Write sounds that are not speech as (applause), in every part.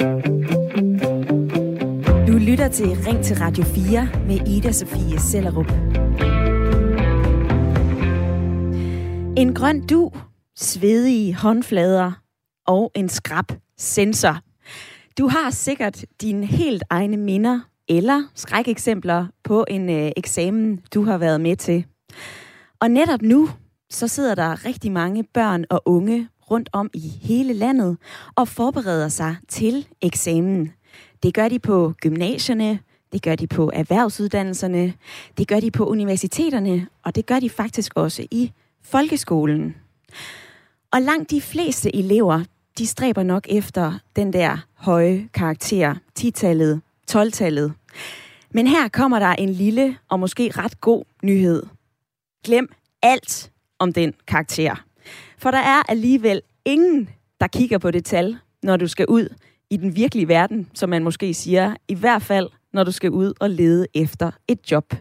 Du lytter til Ring til Radio 4 med Ida Sofie Sellerup. En grøn du, svedige håndflader og en skrab sensor. Du har sikkert dine helt egne minder eller skrækeksempler på en øh, eksamen, du har været med til. Og netop nu, så sidder der rigtig mange børn og unge rundt om i hele landet og forbereder sig til eksamen. Det gør de på gymnasierne, det gør de på erhvervsuddannelserne, det gør de på universiteterne, og det gør de faktisk også i folkeskolen. Og langt de fleste elever, de stræber nok efter den der høje karakter, 10-tallet, 12-tallet. Men her kommer der en lille og måske ret god nyhed. Glem alt om den karakter. For der er alligevel ingen, der kigger på det tal, når du skal ud i den virkelige verden, som man måske siger, i hvert fald når du skal ud og lede efter et job.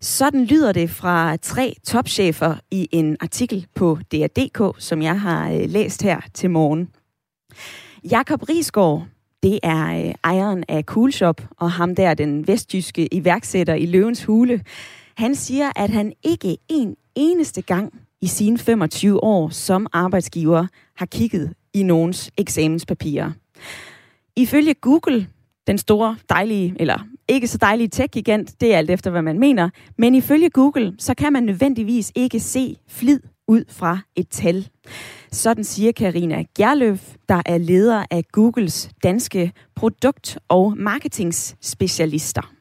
Sådan lyder det fra tre topchefer i en artikel på DR.dk, som jeg har øh, læst her til morgen. Jakob Risgaard, det er øh, ejeren af Coolshop, og ham der, den vestjyske iværksætter i Løvens Hule. Han siger, at han ikke en eneste gang i sine 25 år som arbejdsgiver har kigget i nogens eksamenspapirer. Ifølge Google, den store, dejlige, eller ikke så dejlige tech-gigant, det er alt efter, hvad man mener, men ifølge Google, så kan man nødvendigvis ikke se flid ud fra et tal. Sådan siger Karina Gerløf, der er leder af Googles danske produkt- og marketingsspecialister.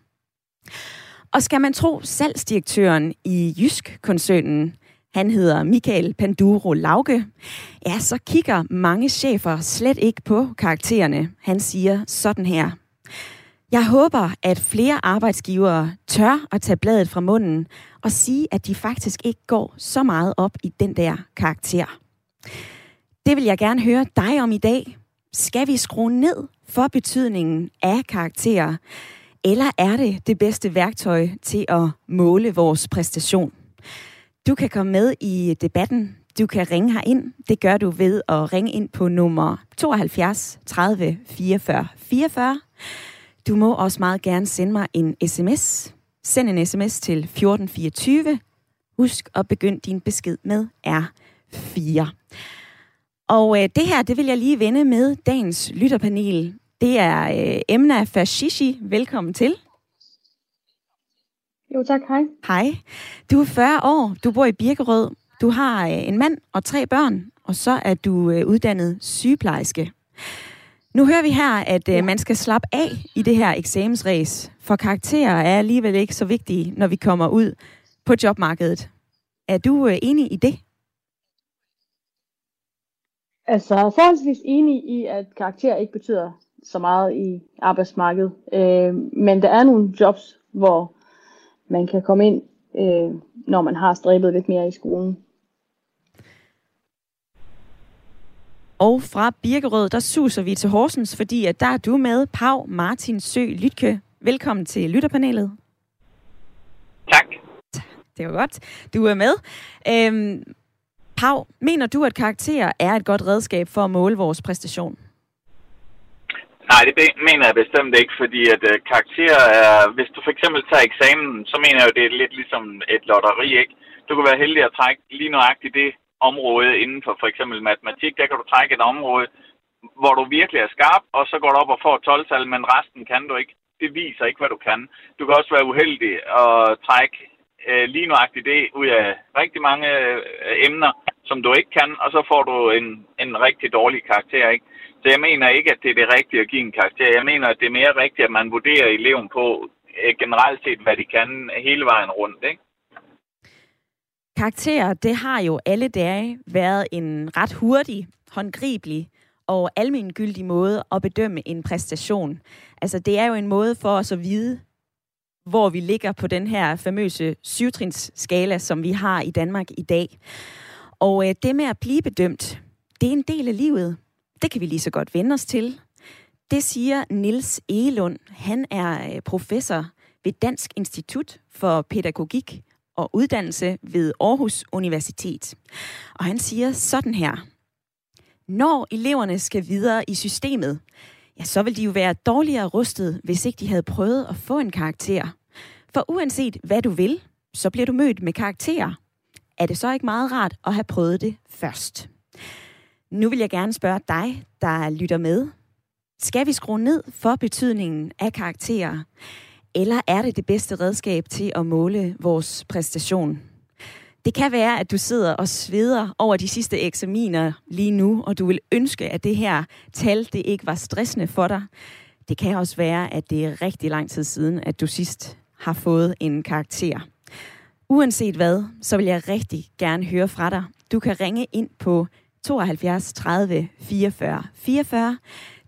Og skal man tro salgsdirektøren i Jysk-koncernen, han hedder Michael Panduro Lauke, ja, så kigger mange chefer slet ikke på karaktererne. Han siger sådan her. Jeg håber, at flere arbejdsgivere tør at tage bladet fra munden og sige, at de faktisk ikke går så meget op i den der karakter. Det vil jeg gerne høre dig om i dag. Skal vi skrue ned for betydningen af karakterer, eller er det det bedste værktøj til at måle vores præstation? Du kan komme med i debatten. Du kan ringe ind. Det gør du ved at ringe ind på nummer 72 30 44 44. Du må også meget gerne sende mig en sms. Send en sms til 1424. Husk at begynde din besked med R4. Og øh, det her, det vil jeg lige vende med dagens lytterpanel. Det er øh, Emna Fashishi. Velkommen til. Jo tak, hej. Hej. Du er 40 år, du bor i Birkerød. Du har øh, en mand og tre børn, og så er du øh, uddannet sygeplejerske. Nu hører vi her, at øh, man skal slappe af i det her eksamensræs, for karakterer er alligevel ikke så vigtige, når vi kommer ud på jobmarkedet. Er du øh, enig i det? Altså, jeg er forholdsvis enig i, at karakter ikke betyder så meget i arbejdsmarkedet. Øh, men der er nogle jobs, hvor man kan komme ind, øh, når man har stræbet lidt mere i skolen. Og fra Birkerød, der suser vi til Horsens, fordi at der er du med, Pau Martin Sø Lytke. Velkommen til lytterpanelet. Tak. Det var godt. Du er med. Øhm, Pau, mener du, at karakterer er et godt redskab for at måle vores præstation? Nej, det mener jeg bestemt ikke, fordi at øh, karakterer er, hvis du for eksempel tager eksamen, så mener jeg jo, det er lidt ligesom et lotteri, ikke? Du kan være heldig at trække lige nøjagtigt det område inden for for eksempel matematik, der kan du trække et område, hvor du virkelig er skarp, og så går du op og får 12-tal, men resten kan du ikke. Det viser ikke, hvad du kan. Du kan også være uheldig at trække øh, lige nøjagtigt det ud af rigtig mange øh, emner, som du ikke kan, og så får du en, en rigtig dårlig karakter, ikke? Så jeg mener ikke, at det er det rigtige at give en karakter. Jeg mener, at det er mere rigtigt, at man vurderer eleven på øh, generelt set, hvad de kan hele vejen rundt, ikke? Karakterer, det har jo alle dage været en ret hurtig, håndgribelig og almindelig måde at bedømme en præstation. Altså, det er jo en måde for os at vide, hvor vi ligger på den her famøse syvtrinsskala, som vi har i Danmark i dag. Og øh, det med at blive bedømt, det er en del af livet. Det kan vi lige så godt vende os til. Det siger Nils Elund. Han er øh, professor ved Dansk Institut for Pædagogik og Uddannelse ved Aarhus Universitet. Og han siger sådan her. Når eleverne skal videre i systemet, ja, så vil de jo være dårligere rustet, hvis ikke de havde prøvet at få en karakter. For uanset hvad du vil, så bliver du mødt med karakterer. Er det så ikke meget rart at have prøvet det først? Nu vil jeg gerne spørge dig, der lytter med. Skal vi skrue ned for betydningen af karakterer? Eller er det det bedste redskab til at måle vores præstation? Det kan være, at du sidder og sveder over de sidste eksaminer lige nu, og du vil ønske, at det her tal det ikke var stressende for dig. Det kan også være, at det er rigtig lang tid siden, at du sidst har fået en karakter. Uanset hvad, så vil jeg rigtig gerne høre fra dig. Du kan ringe ind på 72 30 44 44.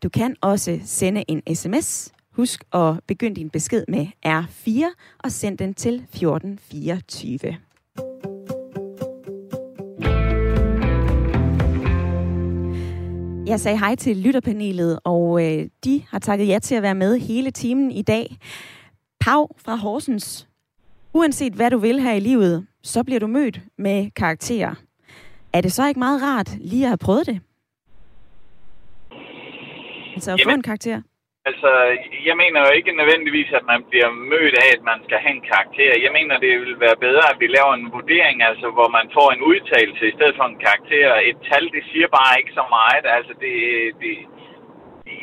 Du kan også sende en sms. Husk at begynde din besked med R4 og send den til 1424. Jeg sagde hej til lytterpanelet, og øh, de har takket ja til at være med hele timen i dag. Pau fra Horsens. Uanset hvad du vil her i livet, så bliver du mødt med karakterer. Er det så ikke meget rart lige at have prøvet det? Altså at Jamen, få en karakter? Altså, jeg mener jo ikke nødvendigvis, at man bliver mødt af, at man skal have en karakter. Jeg mener, det vil være bedre, at vi laver en vurdering, altså hvor man får en udtalelse i stedet for en karakter. Et tal, det siger bare ikke så meget. Altså, det, det,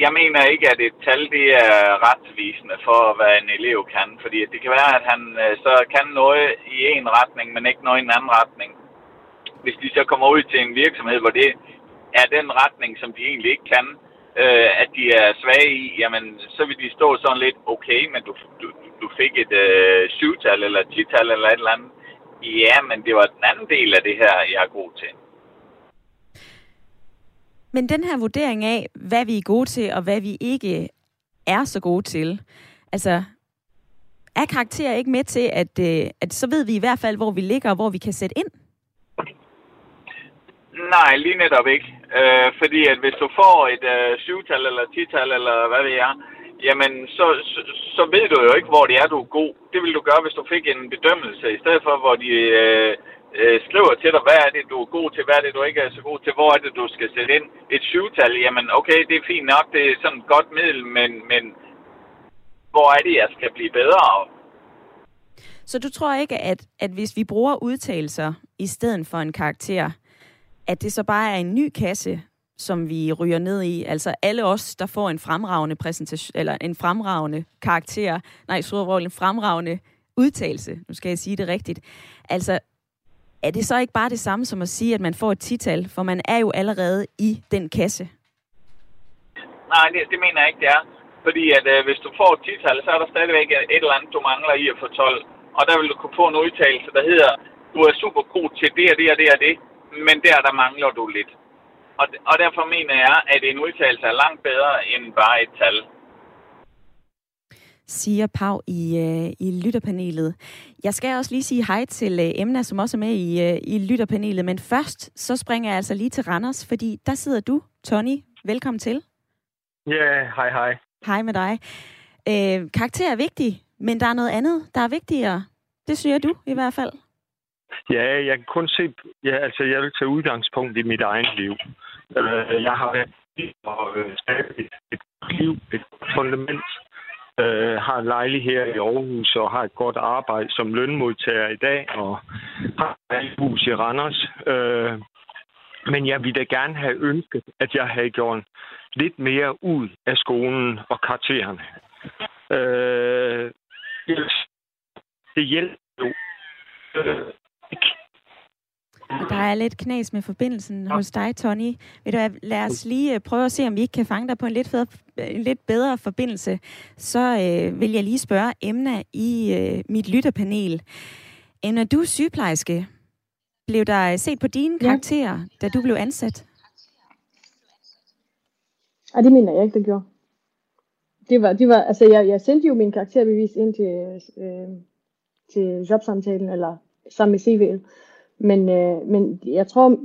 jeg mener ikke, at et tal det er retsvisende for, hvad en elev kan. Fordi det kan være, at han øh, så kan noget i en retning, men ikke noget i en anden retning. Hvis de så kommer ud til en virksomhed, hvor det er den retning, som de egentlig ikke kan, øh, at de er svage i, jamen så vil de stå sådan lidt, okay, men du, du, du fik et øh, syvtal eller tital eller et eller andet. Ja, men det var den anden del af det her, jeg er god til. Men den her vurdering af, hvad vi er gode til, og hvad vi ikke er så gode til, altså, er karakterer ikke med til, at, øh, at så ved vi i hvert fald, hvor vi ligger, og hvor vi kan sætte ind? Nej, lige netop ikke. Øh, fordi at hvis du får et øh, syvtal eller tital eller hvad ved jeg, jamen så, så, så ved du jo ikke, hvor det er, du er god. Det vil du gøre, hvis du fik en bedømmelse, i stedet for, hvor de øh, øh, skriver til dig, hvad er det, du er god til, hvad er det, du ikke er så god til, hvor er det, du skal sætte ind. Et syvtal, jamen okay, det er fint nok, det er sådan et godt middel, men, men hvor er det, jeg skal blive bedre af? Så du tror ikke, at, at hvis vi bruger udtalelser i stedet for en karakter, at det så bare er en ny kasse, som vi ryger ned i. Altså alle os, der får en fremragende præsentation, eller en fremragende karakter, nej, så en fremragende udtalelse, nu skal jeg sige det rigtigt. Altså, er det så ikke bare det samme som at sige, at man får et tital, for man er jo allerede i den kasse? Nej, det, det mener jeg ikke, det er. Fordi at øh, hvis du får et tital, så er der stadigvæk et eller andet, du mangler i at få 12. Og der vil du kunne få en udtalelse, der hedder, du er super god til det og det og det og det men der, der mangler du lidt. Og, og derfor mener jeg, at en udtalelse er langt bedre end bare et tal. Siger Pau i, øh, i lytterpanelet. Jeg skal også lige sige hej til øh, Emna, som også er med i, øh, i lytterpanelet. Men først, så springer jeg altså lige til Randers, fordi der sidder du, Tony. Velkommen til. Ja, yeah, hej hej. Hej med dig. Øh, karakter er vigtig, men der er noget andet, der er vigtigere. Det synes du i hvert fald. Ja, jeg kan kun se... Ja, altså, jeg vil tage udgangspunkt i mit eget liv. Øh, jeg har været og øh, et, et liv, et fundament. Øh, har en lejlighed her i Aarhus og har et godt arbejde som lønmodtager i dag og har et hus i Randers. Øh, men jeg ville da gerne have ønsket, at jeg havde gjort lidt mere ud af skolen og karaktererne. Øh, det hjælper jo øh, der er lidt knas med forbindelsen hos dig, Tony. Ved du hvad, lad os lige øh, prøve at se, om vi ikke kan fange dig på en lidt, fed, en lidt bedre forbindelse. Så øh, vil jeg lige spørge Emna i øh, mit lytterpanel. Emna, du er sygeplejerske. Blev der set på dine ja. karakterer, da du blev ansat? Nej, det mener jeg ikke, det gjorde. Det var, det var, altså jeg, jeg sendte jo min karakterbevis ind til, øh, til jobsamtalen, eller sammen med CV'en. Men, øh, men jeg, tror,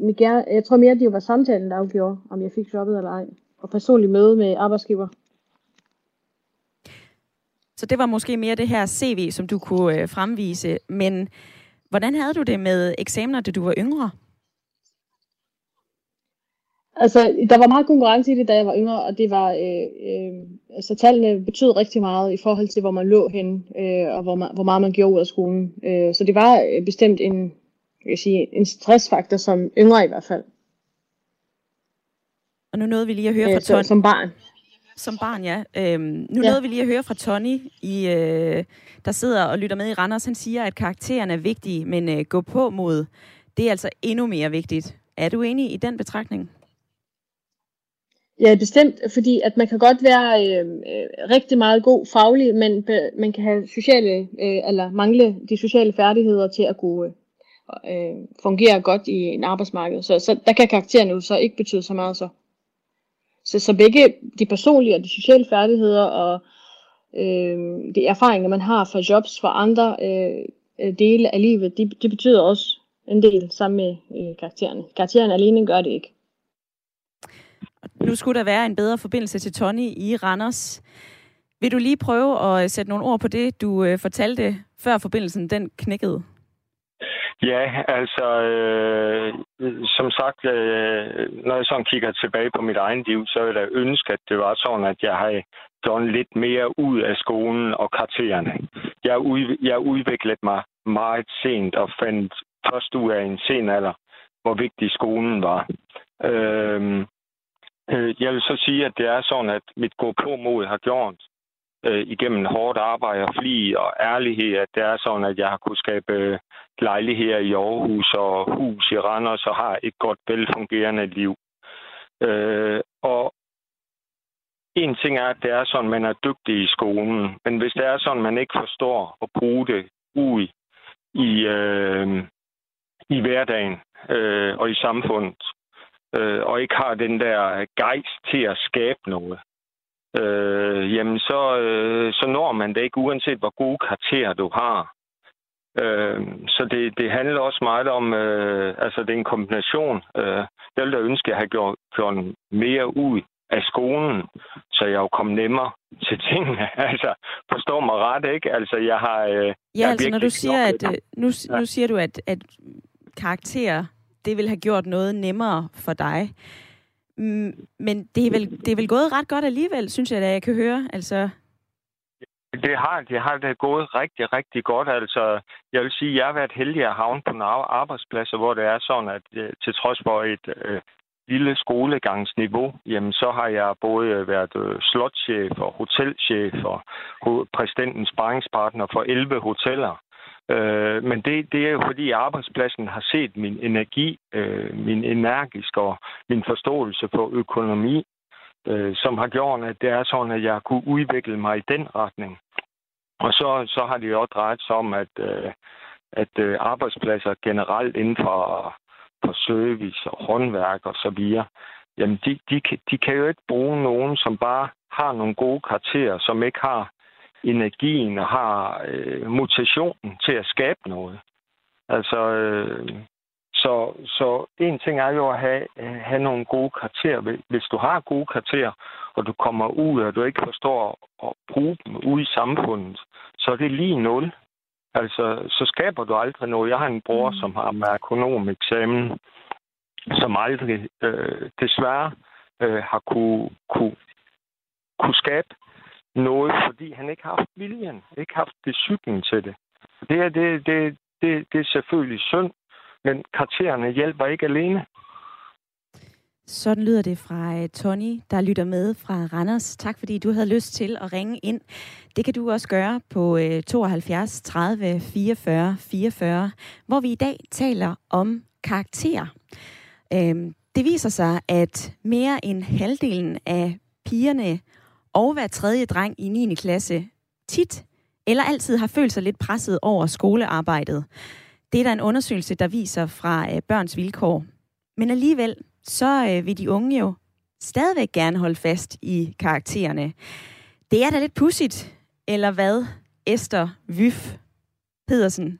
jeg tror mere, at det var samtalen, der afgjorde, om jeg fik jobbet eller ej. Og personligt møde med arbejdsgiver. Så det var måske mere det her CV, som du kunne øh, fremvise. Men hvordan havde du det med eksamener, da du var yngre? Altså, der var meget konkurrence i det, da jeg var yngre, og det var, øh, øh, altså tallene betød rigtig meget i forhold til, hvor man lå hen, øh, og hvor, man, hvor meget man gjorde ud af skolen. Øh, så det var øh, bestemt en, jeg sige, en stressfaktor som yngre i hvert fald. Og nu nåede vi lige at høre fra Tony. Som barn. Som barn, ja. Øhm, nu ja. nåede vi lige at høre fra Tony, i, øh, der sidder og lytter med i Randers. Han siger, at karakteren er vigtig, men øh, gå på mod, det er altså endnu mere vigtigt. Er du enig i den betragtning? Ja, bestemt, fordi at man kan godt være øhm, øh, rigtig meget god faglig, men be, man kan have sociale, øh, eller mangle de sociale færdigheder til at kunne øh, øh, fungere godt i en arbejdsmarked. Så, så der kan karakteren jo så ikke betyde så meget så. Så, så begge de personlige og de sociale færdigheder og øh, de erfaringer, man har fra jobs fra andre øh, øh dele af livet, det de betyder også en del sammen med øh, karaktererne. Karaktererne alene gør det ikke. Nu skulle der være en bedre forbindelse til Tony i Randers. Vil du lige prøve at sætte nogle ord på det, du øh, fortalte før forbindelsen den knækkede? Ja, altså, øh, som sagt, øh, når jeg sådan kigger tilbage på mit egen liv, så ville jeg ønske, at det var sådan, at jeg har gjort lidt mere ud af skolen og karaktererne. Jeg, ud, jeg udviklede mig meget sent og fandt først ud af en sen alder, hvor vigtig skolen var. Øh, Øh, jeg vil så sige, at det er sådan, at mit gå på mod har gjort, øh, igennem hårdt arbejde og fli og ærlighed, at det er sådan, at jeg har kunnet skabe øh, lejligheder i Aarhus og hus i Randers og har et godt, velfungerende liv. Øh, og en ting er, at det er sådan, at man er dygtig i skolen, men hvis det er sådan, at man ikke forstår at bruge det ud i, øh, i hverdagen øh, og i samfundet, øh, og ikke har den der gejst til at skabe noget, øh, jamen så, øh, så når man det ikke, uanset hvor gode karakterer du har. Øh, så det, det handler også meget om, øh, altså det er en kombination. Øh, jeg ville da ønske, at jeg havde gjort, gjort mere ud af skolen, så jeg jo kom nemmere til tingene. (laughs) altså, forstår mig ret, ikke? Altså, jeg har... Øh, ja, jeg altså, når du siger, at, øh, nu, nu siger du, at, at karakterer, det vil have gjort noget nemmere for dig. Mm, men det er, vel, det er vel gået ret godt alligevel, synes jeg, da jeg kan høre. Altså... Det har, det har det gået rigtig, rigtig godt. Altså, jeg vil sige, at jeg har været heldig at havne på nogle arbejdspladser, hvor det er sådan, at øh, til trods for et øh, lille skolegangsniveau, jamen så har jeg både været øh, slotchef og hotelchef og præsidentens sparringspartner for 11 hoteller. Øh, men det, det er jo fordi arbejdspladsen har set min energi, øh, min energisk og min forståelse for økonomi, øh, som har gjort, at det er sådan, at jeg kunne udvikle mig i den retning. Og så, så har det jo også drejet sig om, at, øh, at øh, arbejdspladser generelt inden for, for service og håndværk og så videre, jamen de, de, de kan jo ikke bruge nogen, som bare har nogle gode karakterer, som ikke har energien og har øh, motivationen til at skabe noget. Altså, øh, så, så en ting er jo at have, have nogle gode karakterer. Hvis du har gode karakterer, og du kommer ud, og du ikke forstår at bruge dem ude i samfundet, så er det lige nul. Altså, så skaber du aldrig noget. Jeg har en bror, mm. som har med eksamen, som aldrig øh, desværre øh, har kunne, kunne, kunne skabe noget, fordi han ikke har haft viljen, ikke haft cyklen til det. Det, er, det, det, det, det er selvfølgelig synd, men karaktererne hjælper ikke alene. Sådan lyder det fra øh, Tony, der lytter med fra Randers. Tak fordi du havde lyst til at ringe ind. Det kan du også gøre på 72 30 44 44, hvor vi i dag taler om karakter. Øhm, det viser sig, at mere end halvdelen af pigerne og hver tredje dreng i 9. klasse tit eller altid har følt sig lidt presset over skolearbejdet. Det er der en undersøgelse, der viser fra øh, børns vilkår. Men alligevel, så øh, vil de unge jo stadigvæk gerne holde fast i karaktererne. Det er da lidt pudsigt, eller hvad, Esther Vyf Pedersen?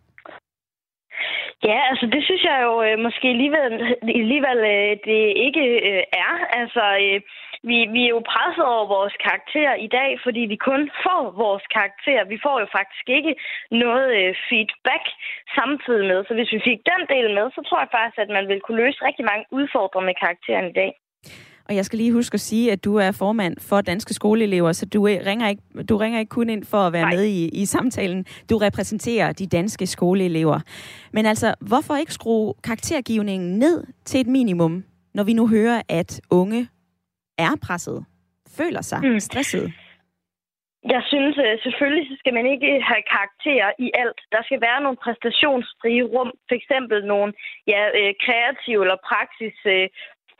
Ja, altså det synes jeg jo øh, måske alligevel, alligevel øh, det ikke øh, er. Altså, øh, vi, vi er jo presset over vores karakter i dag, fordi vi kun får vores karakter. Vi får jo faktisk ikke noget øh, feedback samtidig med. Så hvis vi fik den del med, så tror jeg faktisk, at man ville kunne løse rigtig mange udfordringer med karakteren i dag. Og jeg skal lige huske at sige, at du er formand for Danske Skoleelever, så du ringer ikke, du ringer ikke kun ind for at være Nej. med i, i samtalen. Du repræsenterer de danske skoleelever. Men altså, hvorfor ikke skrue karaktergivningen ned til et minimum, når vi nu hører, at unge er presset, føler sig mm. stresset? Jeg synes øh, selvfølgelig, så skal man ikke have karakterer i alt. Der skal være nogle præstationsfrie rum, for eksempel nogle ja, øh, kreative eller praksis øh,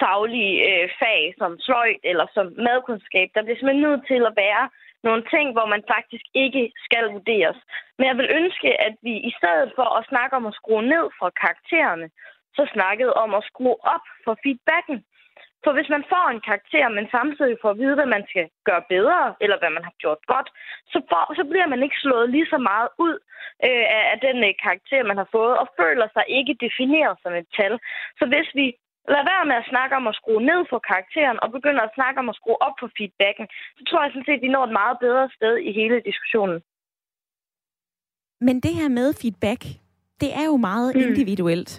faglige fag som sløjt eller som madkundskab. Der bliver simpelthen nødt til at være nogle ting, hvor man faktisk ikke skal vurderes. Men jeg vil ønske, at vi i stedet for at snakke om at skrue ned fra karaktererne, så snakkede om at skrue op for feedbacken. For hvis man får en karakter, men samtidig får at vide, hvad man skal gøre bedre, eller hvad man har gjort godt, så, får, så bliver man ikke slået lige så meget ud øh, af den øh, karakter, man har fået, og føler sig ikke defineret som et tal. Så hvis vi lader være med at snakke om at skrue ned for karakteren, og begynder at snakke om at skrue op for feedbacken, så tror jeg sådan set, at vi når et meget bedre sted i hele diskussionen. Men det her med feedback, det er jo meget mm. individuelt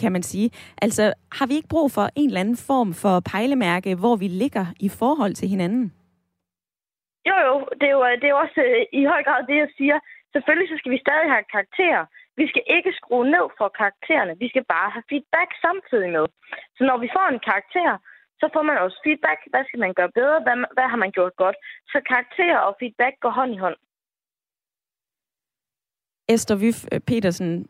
kan man sige. Altså, har vi ikke brug for en eller anden form for pejlemærke, hvor vi ligger i forhold til hinanden? Jo, jo. Det er jo, det er også øh, i høj grad det, jeg siger. Selvfølgelig så skal vi stadig have karakterer. Vi skal ikke skrue ned for karaktererne. Vi skal bare have feedback samtidig med. Så når vi får en karakter, så får man også feedback. Hvad skal man gøre bedre? Hvad, hvad har man gjort godt? Så karakterer og feedback går hånd i hånd. Esther Vyf Petersen,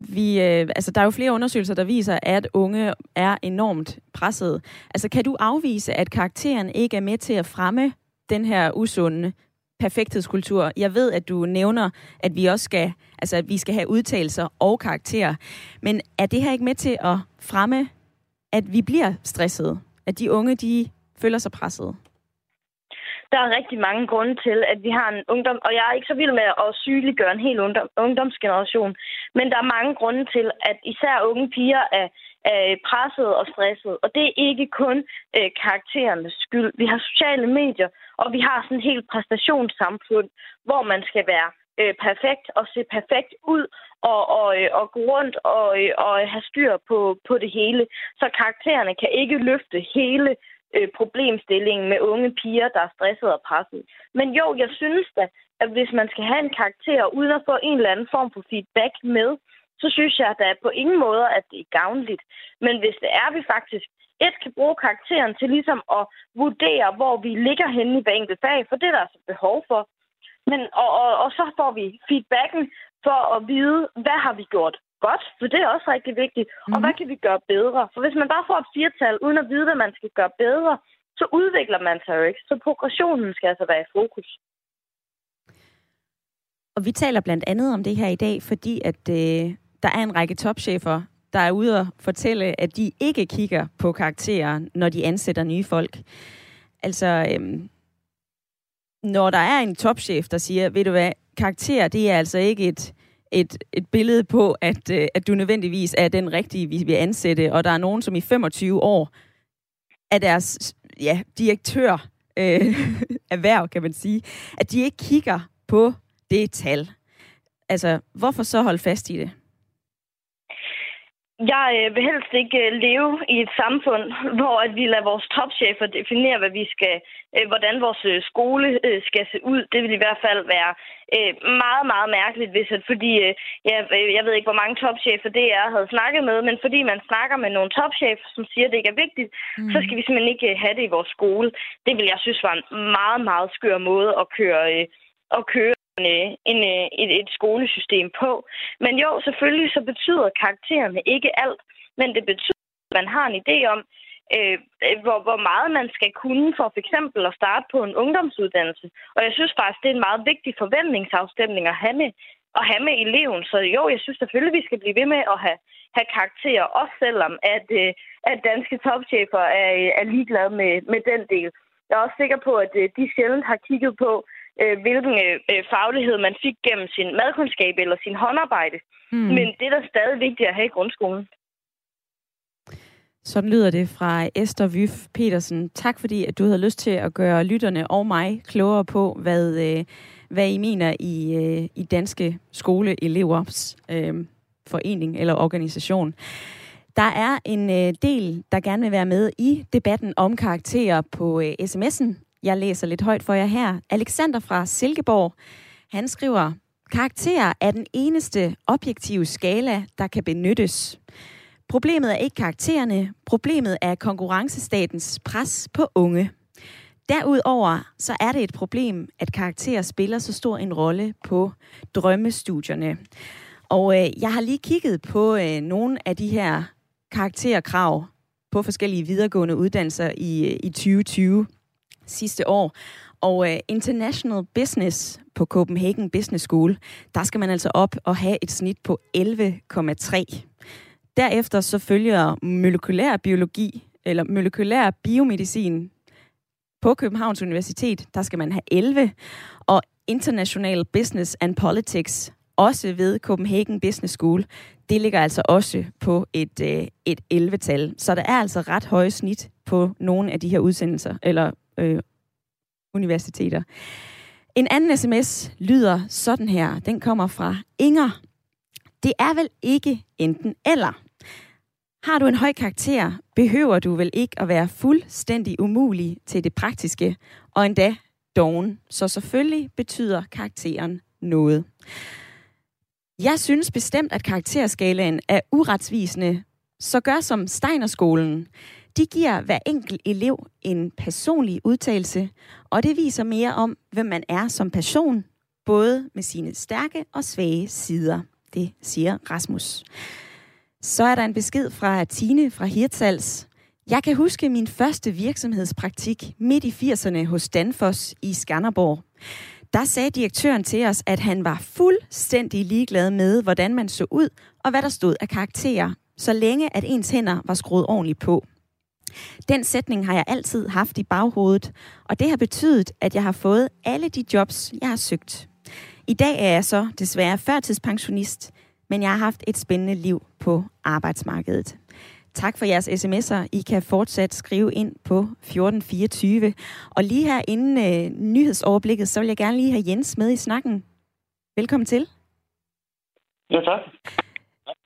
vi, øh, altså, der er jo flere undersøgelser, der viser, at unge er enormt presset. Altså, kan du afvise, at karakteren ikke er med til at fremme den her usunde perfekthedskultur? Jeg ved, at du nævner, at vi også skal, altså, at vi skal have udtalelser og karakterer. Men er det her ikke med til at fremme, at vi bliver stressede? At de unge, de føler sig presset? Der er rigtig mange grunde til, at vi har en ungdom, og jeg er ikke så vild med at sygeliggøre en hel ungdom, ungdomsgeneration, men der er mange grunde til, at især unge piger er, er presset og stresset, og det er ikke kun øh, karakterernes skyld. Vi har sociale medier, og vi har sådan et helt præstationssamfund, hvor man skal være øh, perfekt og se perfekt ud og, og, øh, og gå rundt og, øh, og have styr på, på det hele. Så karaktererne kan ikke løfte hele øh, problemstillingen med unge piger, der er stresset og presset. Men jo, jeg synes da, at hvis man skal have en karakter uden at få en eller anden form for feedback med, så synes jeg da på ingen måde, at det er gavnligt. Men hvis det er, at vi faktisk et kan bruge karakteren til ligesom at vurdere, hvor vi ligger henne i hver enkelt fag, for det er der altså behov for. Men, og, og, og så får vi feedbacken for at vide, hvad har vi gjort godt, for det er også rigtig vigtigt. Mm. Og hvad mhm. kan vi gøre bedre? For hvis man bare får et firtal, uden at vide, hvad man skal gøre bedre, så udvikler man sig jo ikke. Så progressionen skal altså være i fokus. Og vi taler blandt andet om det her i dag, fordi at øh, der er en række topchefer, der er ude og fortælle, at de ikke kigger på karakterer, når de ansætter nye folk. Altså, øh, når der er en topchef, der siger, ved du hvad, karakter, det er altså ikke et, et, et billede på, at, øh, at du nødvendigvis er den rigtige, vi vil ansætte, og der er nogen, som i 25 år er deres ja, direktør øh, (laughs) erhverv, kan man sige, at de ikke kigger på det tal. Altså, hvorfor så holde fast i det? Jeg øh, vil helst ikke øh, leve i et samfund, hvor at vi lader vores topchefer definere, hvad vi skal, øh, hvordan vores skole skal se ud. Det vil i hvert fald være meget, meget mærkeligt, hvis at, fordi jeg, jeg ved ikke, hvor mange topchefer det er, havde snakket med, men fordi man snakker med nogle topchefer, som siger, at det ikke er vigtigt, mm. så skal vi simpelthen ikke have det i vores skole. Det vil jeg synes var en meget, meget skør måde at køre, at køre en, øh, en, øh, et, et skolesystem på. Men jo, selvfølgelig så betyder karaktererne ikke alt, men det betyder, at man har en idé om, øh, øh, hvor, hvor meget man skal kunne for for eksempel at starte på en ungdomsuddannelse. Og jeg synes faktisk, det er en meget vigtig forventningsafstemning at have med, at have med eleven. Så jo, jeg synes selvfølgelig, vi skal blive ved med at have, have karakterer, også selvom at, øh, at danske topchefer er, er ligeglade med, med den del. Jeg er også sikker på, at øh, de sjældent har kigget på, øh, hvilken øh, faglighed man fik gennem sin madkundskab eller sin håndarbejde. Hmm. Men det er da stadig vigtigt at have i grundskolen. Sådan lyder det fra Esther Vyf Petersen. Tak fordi, at du havde lyst til at gøre lytterne og mig klogere på, hvad, øh, hvad I mener i, øh, i Danske Skoleelevers øh, forening eller organisation. Der er en øh, del, der gerne vil være med i debatten om karakterer på øh, sms'en. Jeg læser lidt højt for jer her. Alexander fra Silkeborg, han skriver, karakterer er den eneste objektive skala, der kan benyttes. Problemet er ikke karaktererne, problemet er konkurrencestatens pres på unge. Derudover så er det et problem, at karakterer spiller så stor en rolle på drømmestudierne. Og øh, jeg har lige kigget på øh, nogle af de her karakterkrav på forskellige videregående uddannelser i, øh, i 2020 sidste år. Og øh, International Business på Copenhagen Business School, der skal man altså op og have et snit på 11,3. Derefter så følger molekylær biologi, eller molekylær biomedicin på Københavns Universitet, der skal man have 11. Og International Business and Politics, også ved Copenhagen Business School, det ligger altså også på et, øh, et 11-tal. Så der er altså ret høje snit på nogle af de her udsendelser, eller øh, universiteter. En anden sms lyder sådan her. Den kommer fra Inger. Det er vel ikke enten eller. Har du en høj karakter, behøver du vel ikke at være fuldstændig umulig til det praktiske, og endda doven. Så selvfølgelig betyder karakteren noget. Jeg synes bestemt, at karakterskalaen er uretvisende, så gør som Steinerskolen. De giver hver enkelt elev en personlig udtalelse, og det viser mere om, hvem man er som person, både med sine stærke og svage sider. Det siger Rasmus. Så er der en besked fra Tine fra Hirtshals. Jeg kan huske min første virksomhedspraktik midt i 80'erne hos Danfoss i Skanderborg. Der sagde direktøren til os, at han var fuldstændig ligeglad med, hvordan man så ud og hvad der stod af karakterer, så længe at ens hænder var skruet ordentligt på. Den sætning har jeg altid haft i baghovedet, og det har betydet, at jeg har fået alle de jobs, jeg har søgt. I dag er jeg så desværre førtidspensionist, men jeg har haft et spændende liv på arbejdsmarkedet. Tak for jeres sms'er. I kan fortsat skrive ind på 1424. Og lige her inden øh, nyhedsoverblikket, så vil jeg gerne lige have Jens med i snakken. Velkommen til. Ja, tak.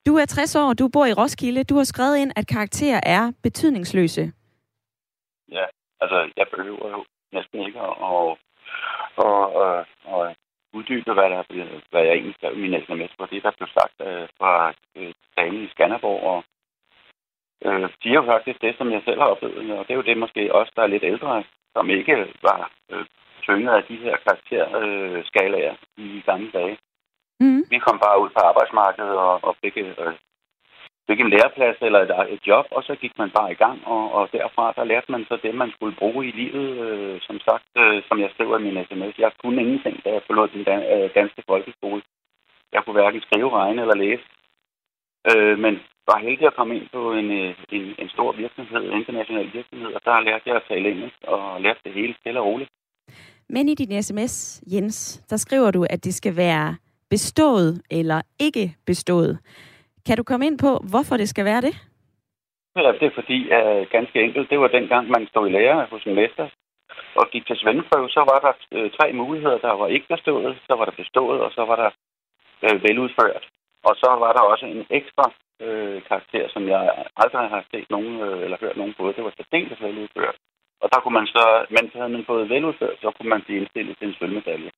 Du er 60 år, du bor i Roskilde. Du har skrevet ind, at karakterer er betydningsløse. Ja, altså jeg behøver jo næsten ikke at, at, at, at, at uddybe, hvad, der, hvad jeg egentlig skrev i min sms, for det, der blev sagt uh, fra øh, uh, damen i Skanderborg. Og uh, de er jo faktisk det, som jeg selv har oplevet, og det er jo det måske også, der er lidt ældre, som ikke var uh, tynget af de her karakterskalaer uh, i gamle dage. Mm. Vi kom bare ud på arbejdsmarkedet og, og fik, øh, fik en læreplads eller et, et job, og så gik man bare i gang, og, og derfra der lærte man så det, man skulle bruge i livet. Øh, som sagt, øh, som jeg skriver i min sms, jeg kunne ingenting, da jeg forlod den dan- øh, danske folkeskole. Jeg kunne hverken skrive, regne eller læse. Øh, men var heldig at komme ind på en, øh, en, en stor virksomhed, en international virksomhed, og der lærte jeg at tale engelsk og lærte det hele stille og roligt. Men i din sms, Jens, der skriver du, at det skal være bestået eller ikke bestået. Kan du komme ind på, hvorfor det skal være det? Det er fordi, at øh, ganske enkelt, det var dengang, man stod i lære hos en mester og gik til svendeprøve, så var der uh, tre muligheder. Der var ikke bestået, så var der bestået, og så var der uh, veludført. Og så var der også en ekstra uh, karakter, som jeg aldrig har set nogen, uh, eller hørt nogen på. Det var særdeles veludført. Og der kunne man så, men havde man fået veludført, så kunne man blive indstillet til en sølvmedalje.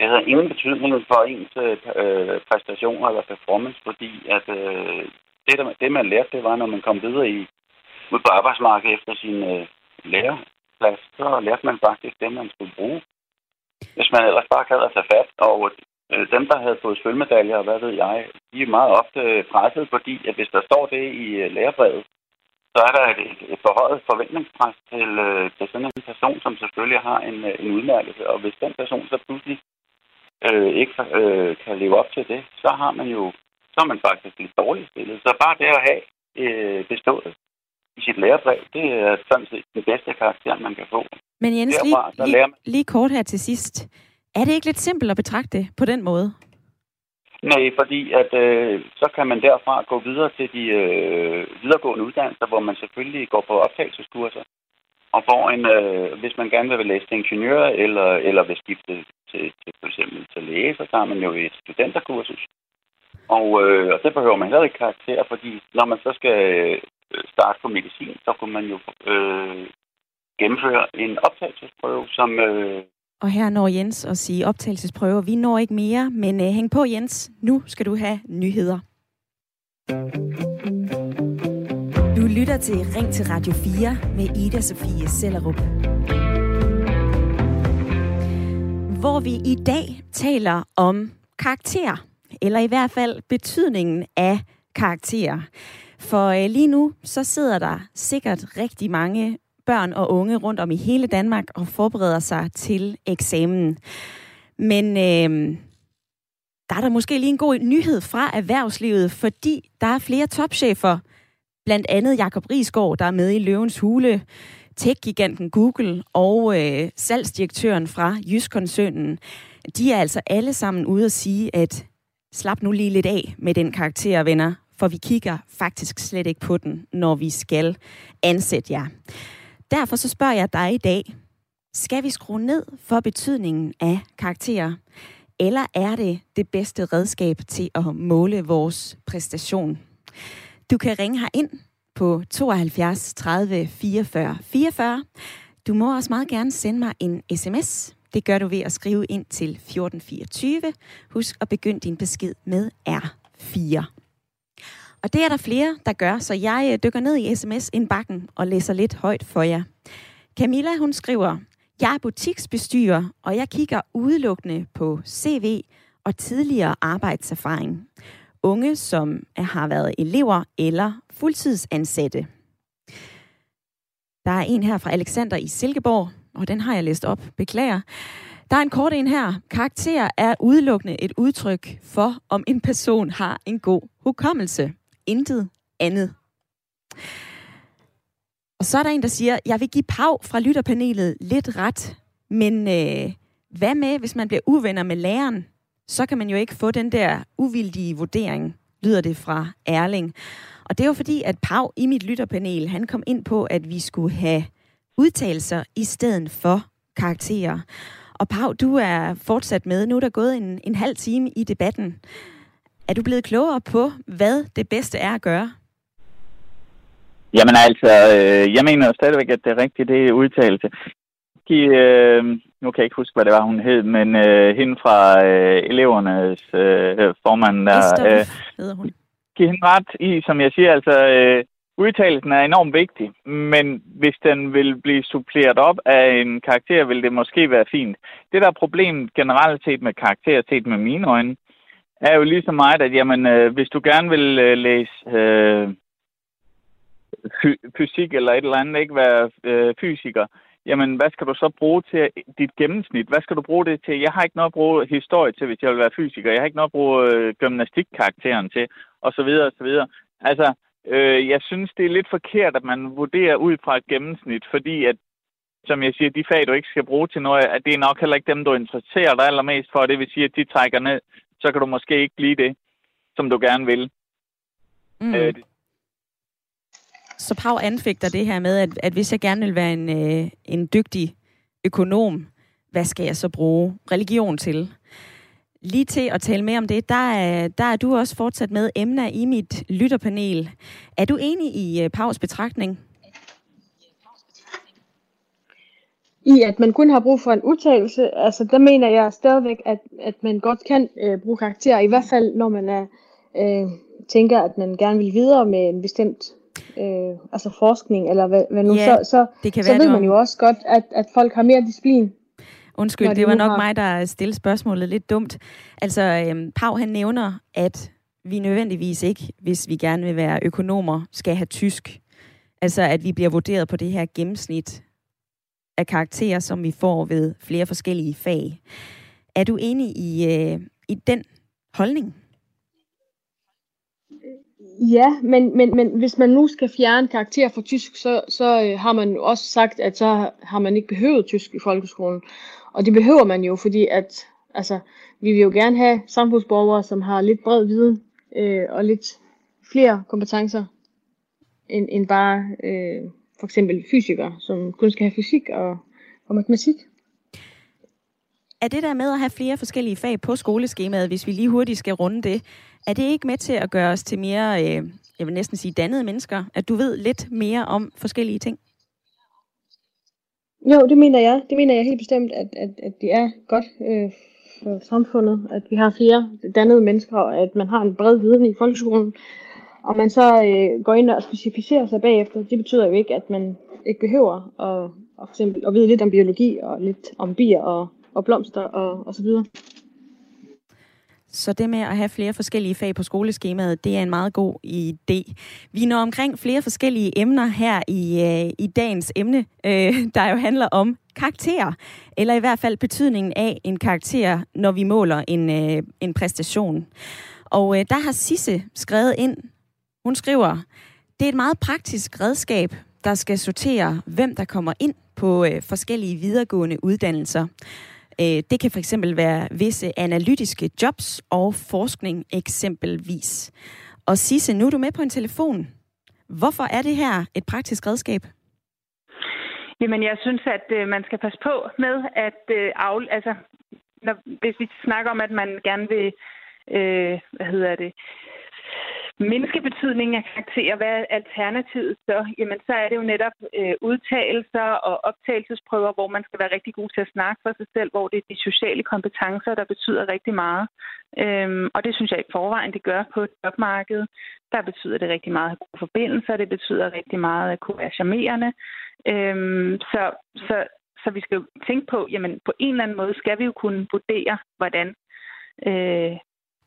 Det havde ingen betydning for ens øh, præstationer eller performance, fordi at øh, det, der, det, man lærte, det var, når man kom videre i, ud på arbejdsmarkedet efter sin øh, læreplads, så lærte man faktisk det, man skulle bruge. Hvis man ellers bare gad at tage fat, og øh, dem, der havde fået sølvmedaljer, og hvad ved jeg, de er meget ofte presset, fordi at hvis der står det i øh, lærebrevet, så er der et, et forhøjet forventningspres til, øh, til sådan en person, som selvfølgelig har en, øh, en udmærkelse. Og hvis den person så pludselig øh, ikke øh, kan leve op til det, så har man jo så er man faktisk lidt dårligt stillet. Så bare det at have øh, bestået i sit lærebrev, det er sådan set den bedste karakter, man kan få. Men Jens, Derfra, lige, lige, lige kort her til sidst. Er det ikke lidt simpelt at betragte det på den måde? Nej, fordi at øh, så kan man derfra gå videre til de øh, videregående uddannelser, hvor man selvfølgelig går på optagelseskurser. Og får en, øh, hvis man gerne vil læse til ingeniør, eller, eller vil skifte til, til for eksempel til læge, så tager man jo et studenterkursus. Og, øh, og det behøver man heller ikke karakter, fordi når man så skal øh, starte på medicin, så kunne man jo øh, gennemføre en optagelsesprøve, som... Øh, og her når Jens at sige optagelsesprøver. Vi når ikke mere, men øh, hæng på Jens. Nu skal du have nyheder. Du lytter til Ring til Radio 4 med Ida Sofie Sellerup. Hvor vi i dag taler om karakter, eller i hvert fald betydningen af karakterer. For øh, lige nu, så sidder der sikkert rigtig mange børn og unge rundt om i hele Danmark og forbereder sig til eksamen. Men øh, der er der måske lige en god nyhed fra erhvervslivet, fordi der er flere topchefer, blandt andet Jakob Risgaard, der er med i Løvens Hule, tech-giganten Google og øh, salgsdirektøren fra Jysk-koncernen. De er altså alle sammen ude at sige, at slap nu lige lidt af med den karakter, venner, for vi kigger faktisk slet ikke på den, når vi skal ansætte jer. Derfor så spørger jeg dig i dag, skal vi skrue ned for betydningen af karakterer? Eller er det det bedste redskab til at måle vores præstation? Du kan ringe her ind på 72 30 44 44. Du må også meget gerne sende mig en sms. Det gør du ved at skrive ind til 1424. Husk at begynde din besked med R4. Og det er der flere, der gør, så jeg øh, dykker ned i sms-indbakken og læser lidt højt for jer. Camilla, hun skriver, jeg er butiksbestyrer, og jeg kigger udelukkende på CV og tidligere arbejdserfaring. Unge, som har været elever eller fuldtidsansatte. Der er en her fra Alexander i Silkeborg, og den har jeg læst op. Beklager. Der er en kort en her. Karakter er udelukkende et udtryk for, om en person har en god hukommelse intet andet. Og så er der en, der siger, jeg vil give Pau fra lytterpanelet lidt ret, men øh, hvad med, hvis man bliver uvenner med læreren? Så kan man jo ikke få den der uvildige vurdering, lyder det fra Erling. Og det er jo fordi, at Pau i mit lytterpanel, han kom ind på, at vi skulle have udtalelser i stedet for karakterer. Og Pau, du er fortsat med. Nu er der gået en, en halv time i debatten. Er du blevet klogere på, hvad det bedste er at gøre? Jamen altså, øh, jeg mener jo stadigvæk, at det er rigtigt, det er udtalelse. De, øh, nu kan jeg ikke huske, hvad det var, hun hed, men øh, hende fra øh, elevernes øh, formand der... Øh. Giv hende ret i, som jeg siger, altså... Øh, Udtalelsen er enormt vigtig, men hvis den vil blive suppleret op af en karakter, vil det måske være fint. Det, der er problemet generelt set med karakter, set med mine øjne, er jo ligesom mig, at jamen, øh, hvis du gerne vil øh, læse øh, fysik eller et eller andet, ikke være øh, fysiker, jamen hvad skal du så bruge til dit gennemsnit? Hvad skal du bruge det til? Jeg har ikke noget at bruge historie til, hvis jeg vil være fysiker. Jeg har ikke noget at bruge øh, gymnastikkarakteren til, og så videre, og så videre. Altså, øh, jeg synes, det er lidt forkert, at man vurderer ud fra et gennemsnit, fordi at som jeg siger, de fag, du ikke skal bruge til noget, at det er nok heller ikke dem, du interesserer dig allermest for. Det vil sige, at de trækker ned så kan du måske ikke blive det, som du gerne vil. Mm. Øh, så Pau anfægter det her med, at, at hvis jeg gerne vil være en, øh, en dygtig økonom, hvad skal jeg så bruge religion til? Lige til at tale mere om det, der er, der er du også fortsat med emner i mit lytterpanel. Er du enig i øh, Paus betragtning? i, at man kun har brug for en udtalelse, altså der mener jeg stadigvæk, at, at man godt kan øh, bruge karakter, i hvert fald når man er, øh, tænker, at man gerne vil videre med en bestemt øh, altså forskning, eller hvad, hvad nu, ja, så, så, det kan så være, ved man jo også godt, at, at folk har mere disciplin. Undskyld, det var nok har... mig, der stillede spørgsmålet lidt dumt. Altså, øh, Pau han nævner, at vi nødvendigvis ikke, hvis vi gerne vil være økonomer, skal have tysk. Altså, at vi bliver vurderet på det her gennemsnit af karakterer, som vi får ved flere forskellige fag. Er du enig i, øh, i den holdning? Ja, men, men, men hvis man nu skal fjerne karakterer fra tysk, så, så øh, har man også sagt, at så har man ikke behøvet tysk i folkeskolen. Og det behøver man jo, fordi at altså, vi vil jo gerne have samfundsborgere, som har lidt bred viden øh, og lidt flere kompetencer end, end bare øh, for eksempel fysikere, som kun skal have fysik og, og matematik er det der med at have flere forskellige fag på skoleskemaet, hvis vi lige hurtigt skal runde det, er det ikke med til at gøre os til mere, øh, jeg vil næsten sige, dannede mennesker? At du ved lidt mere om forskellige ting? Jo, det mener jeg. Det mener jeg helt bestemt, at, at, at det er godt øh, for samfundet, at vi har flere dannede mennesker, og at man har en bred viden i folkeskolen. Og man så øh, går ind og specificerer sig bagefter, det betyder jo ikke, at man ikke behøver at, at, for eksempel, at vide lidt om biologi og lidt om bier og, og blomster og, og så videre. Så det med at have flere forskellige fag på skoleskemaet, det er en meget god idé. Vi når omkring flere forskellige emner her i, øh, i dagens emne, øh, der jo handler om karakter, eller i hvert fald betydningen af en karakter, når vi måler en, øh, en præstation. Og øh, der har Sisse skrevet ind, hun skriver, det er et meget praktisk redskab, der skal sortere, hvem der kommer ind på øh, forskellige videregående uddannelser. Øh, det kan for eksempel være visse analytiske jobs og forskning eksempelvis. Og Sisse, nu er du med på en telefon. Hvorfor er det her et praktisk redskab? Jamen, jeg synes, at øh, man skal passe på med at øh, altså, når, hvis vi snakker om, at man gerne vil, øh, hvad hedder det, mindske betydningen af karakterer, hvad er alternativet så? Jamen, så er det jo netop øh, udtalelser og optagelsesprøver, hvor man skal være rigtig god til at snakke for sig selv, hvor det er de sociale kompetencer, der betyder rigtig meget. Øhm, og det synes jeg i forvejen, det gør på jobmarkedet. Der betyder det rigtig meget at have gode forbindelser, det betyder rigtig meget at kunne være charmerende. Øhm, så, så, så vi skal jo tænke på, jamen på en eller anden måde skal vi jo kunne vurdere, hvordan øh,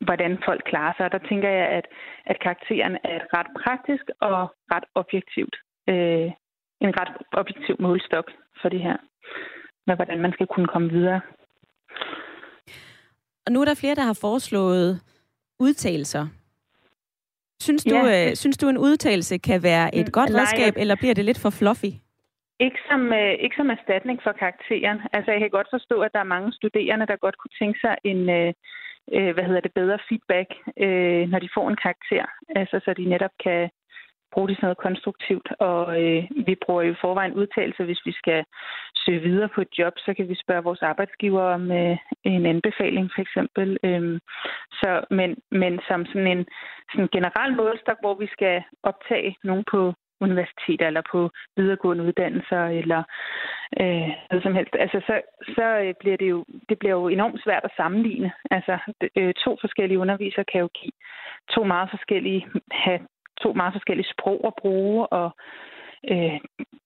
hvordan folk klarer sig. Og der tænker jeg, at, at karakteren er et ret praktisk og ret objektivt, øh, en ret objektiv målstok for det her, med hvordan man skal kunne komme videre. Og nu er der flere, der har foreslået udtalelser. Synes du, ja. øh, synes du en udtalelse kan være et godt Nej, redskab, eller bliver det lidt for fluffy? Ikke som, øh, ikke som erstatning for karakteren. Altså, jeg kan godt forstå, at der er mange studerende, der godt kunne tænke sig en, øh, øh, hvad hedder det, bedre feedback, øh, når de får en karakter, altså så de netop kan bruge det sådan noget konstruktivt. Og øh, vi bruger jo forvejen udtalelse, hvis vi skal søge videre på et job, så kan vi spørge vores arbejdsgiver om øh, en anbefaling for eksempel. Øh, så, men, men som sådan en sådan generel målstok, hvor vi skal optage nogen på universiteter eller på videregående uddannelser eller øh, noget som helst. Altså, så, så øh, bliver det jo det bliver jo enormt svært at sammenligne. Altså, øh, to forskellige undervisere kan jo give to meget forskellige, have to meget forskellige sprog at bruge, og øh,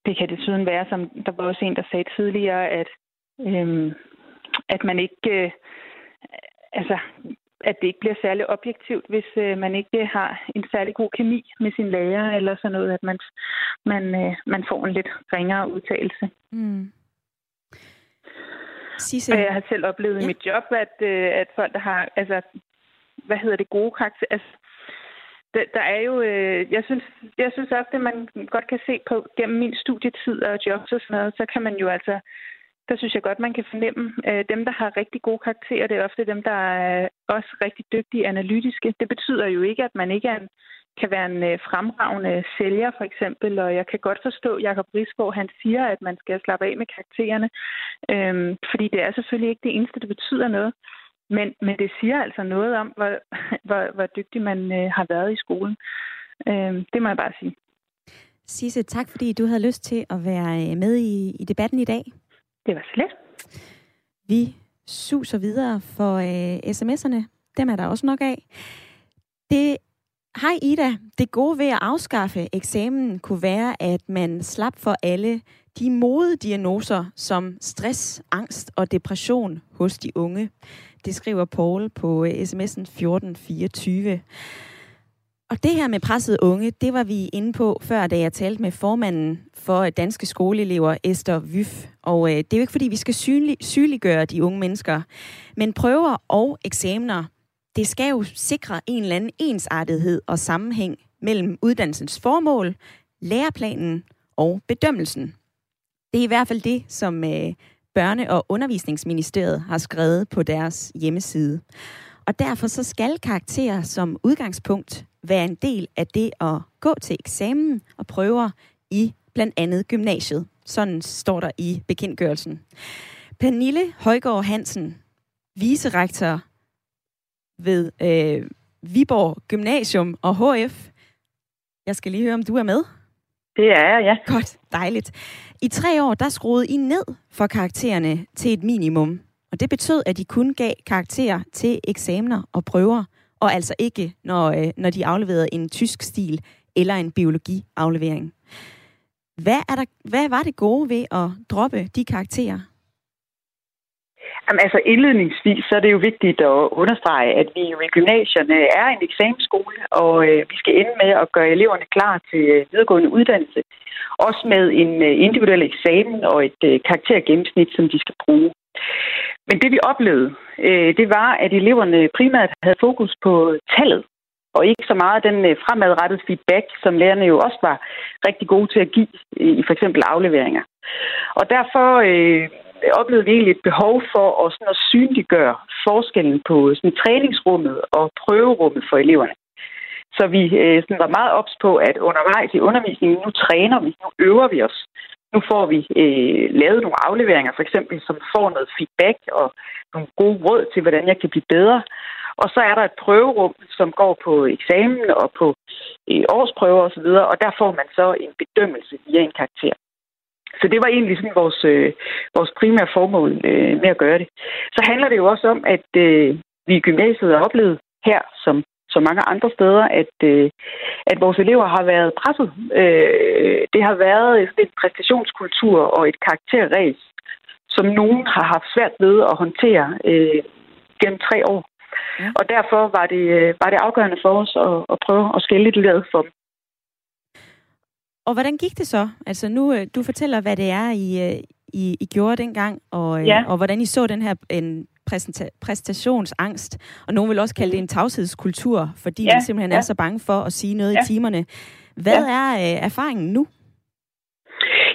det kan desuden være, som der var også en, der sagde tidligere, at, øh, at man ikke øh, altså at det ikke bliver særlig objektivt, hvis øh, man ikke har en særlig god kemi med sin lærer, eller sådan noget, at man, man, øh, man får en lidt ringere udtalelse. Mm. Sisse. Jeg har selv oplevet ja. i mit job, at, øh, at folk, der har, altså, hvad hedder det, gode karakter, altså, der, der er jo, øh, jeg synes, jeg synes ofte, at man godt kan se på gennem min studietid og jobs og sådan noget, så kan man jo altså der synes jeg godt, man kan fornemme, øh, dem, der har rigtig gode karakterer, det er ofte dem, der er også rigtig dygtige analytiske. Det betyder jo ikke, at man ikke er en, kan være en øh, fremragende sælger, for eksempel. Og jeg kan godt forstå, at Jacob Risgaard, han siger, at man skal slappe af med karaktererne. Øhm, fordi det er selvfølgelig ikke det eneste, det betyder noget. Men, men det siger altså noget om, hvor, (laughs) hvor, hvor dygtig man øh, har været i skolen. Øhm, det må jeg bare sige. Sisse, tak fordi du havde lyst til at være øh, med i, i debatten i dag. Det var så let. Vi suser videre for øh, sms'erne. Dem er der også nok af. Det Hej Ida. Det gode ved at afskaffe eksamen kunne være, at man slap for alle de modediagnoser som stress, angst og depression hos de unge. Det skriver Paul på øh, sms'en 1424. Og det her med presset unge, det var vi inde på før, da jeg talte med formanden for øh, danske skoleelever, Esther Vyf. Og øh, det er jo ikke, fordi vi skal synlig, sygeliggøre de unge mennesker, men prøver og eksamener, det skal jo sikre en eller anden ensartethed og sammenhæng mellem uddannelsens formål, læreplanen og bedømmelsen. Det er i hvert fald det, som øh, Børne- og Undervisningsministeriet har skrevet på deres hjemmeside. Og derfor så skal karakterer som udgangspunkt være en del af det at gå til eksamen og prøver i blandt andet gymnasiet. Sådan står der i bekendtgørelsen. Pernille Højgaard Hansen, vicerektor ved øh, Viborg Gymnasium og HF. Jeg skal lige høre, om du er med. Det er jeg, ja. Godt, dejligt. I tre år, der skruede I ned for karaktererne til et minimum. Og det betød, at de kun gav karakterer til eksamener og prøver, og altså ikke, når, øh, når de afleverede en tysk stil eller en biologiaflevering. Hvad, er der, hvad var det gode ved at droppe de karakterer? Jamen, altså indledningsvis så er det jo vigtigt at understrege, at vi jo i gymnasierne er en eksamensskole, og øh, vi skal ende med at gøre eleverne klar til øh, videregående uddannelse. Også med en øh, individuel eksamen og et øh, karaktergennemsnit, som de skal bruge. Men det vi oplevede, øh, det var, at eleverne primært havde fokus på tallet, og ikke så meget den øh, fremadrettede feedback, som lærerne jo også var rigtig gode til at give i for eksempel afleveringer. Og derfor øh, oplevede vi egentlig et behov for at, sådan at synliggøre forskellen på sådan, træningsrummet og prøverummet for eleverne. Så vi øh, sådan var meget ops på, at undervejs i undervisningen, nu træner vi, nu øver vi os. Nu får vi øh, lavet nogle afleveringer, for eksempel, som får noget feedback og nogle gode råd til, hvordan jeg kan blive bedre. Og så er der et prøverum, som går på eksamen og på øh, årsprøver osv., og, og der får man så en bedømmelse via en karakter. Så det var egentlig sådan vores, øh, vores primære formål øh, med at gøre det. Så handler det jo også om, at øh, vi i gymnasiet har oplevet her, som så mange andre steder, at, øh, at vores elever har været presset. Øh, det har været en præstationskultur og et karakterræs, som nogen har haft svært ved at håndtere øh, gennem tre år. Ja. Og derfor var det, øh, var det afgørende for os at, at prøve at skille lidt ud for dem. Og hvordan gik det så? Altså nu, øh, du fortæller, hvad det er, I, øh, I, I gjorde dengang, og, ja. og hvordan I så den her en præstationsangst. Og nogen vil også kalde det en tavshedskultur, fordi ja. man simpelthen ja. er så bange for at sige noget ja. i timerne. Hvad ja. er øh, erfaringen nu?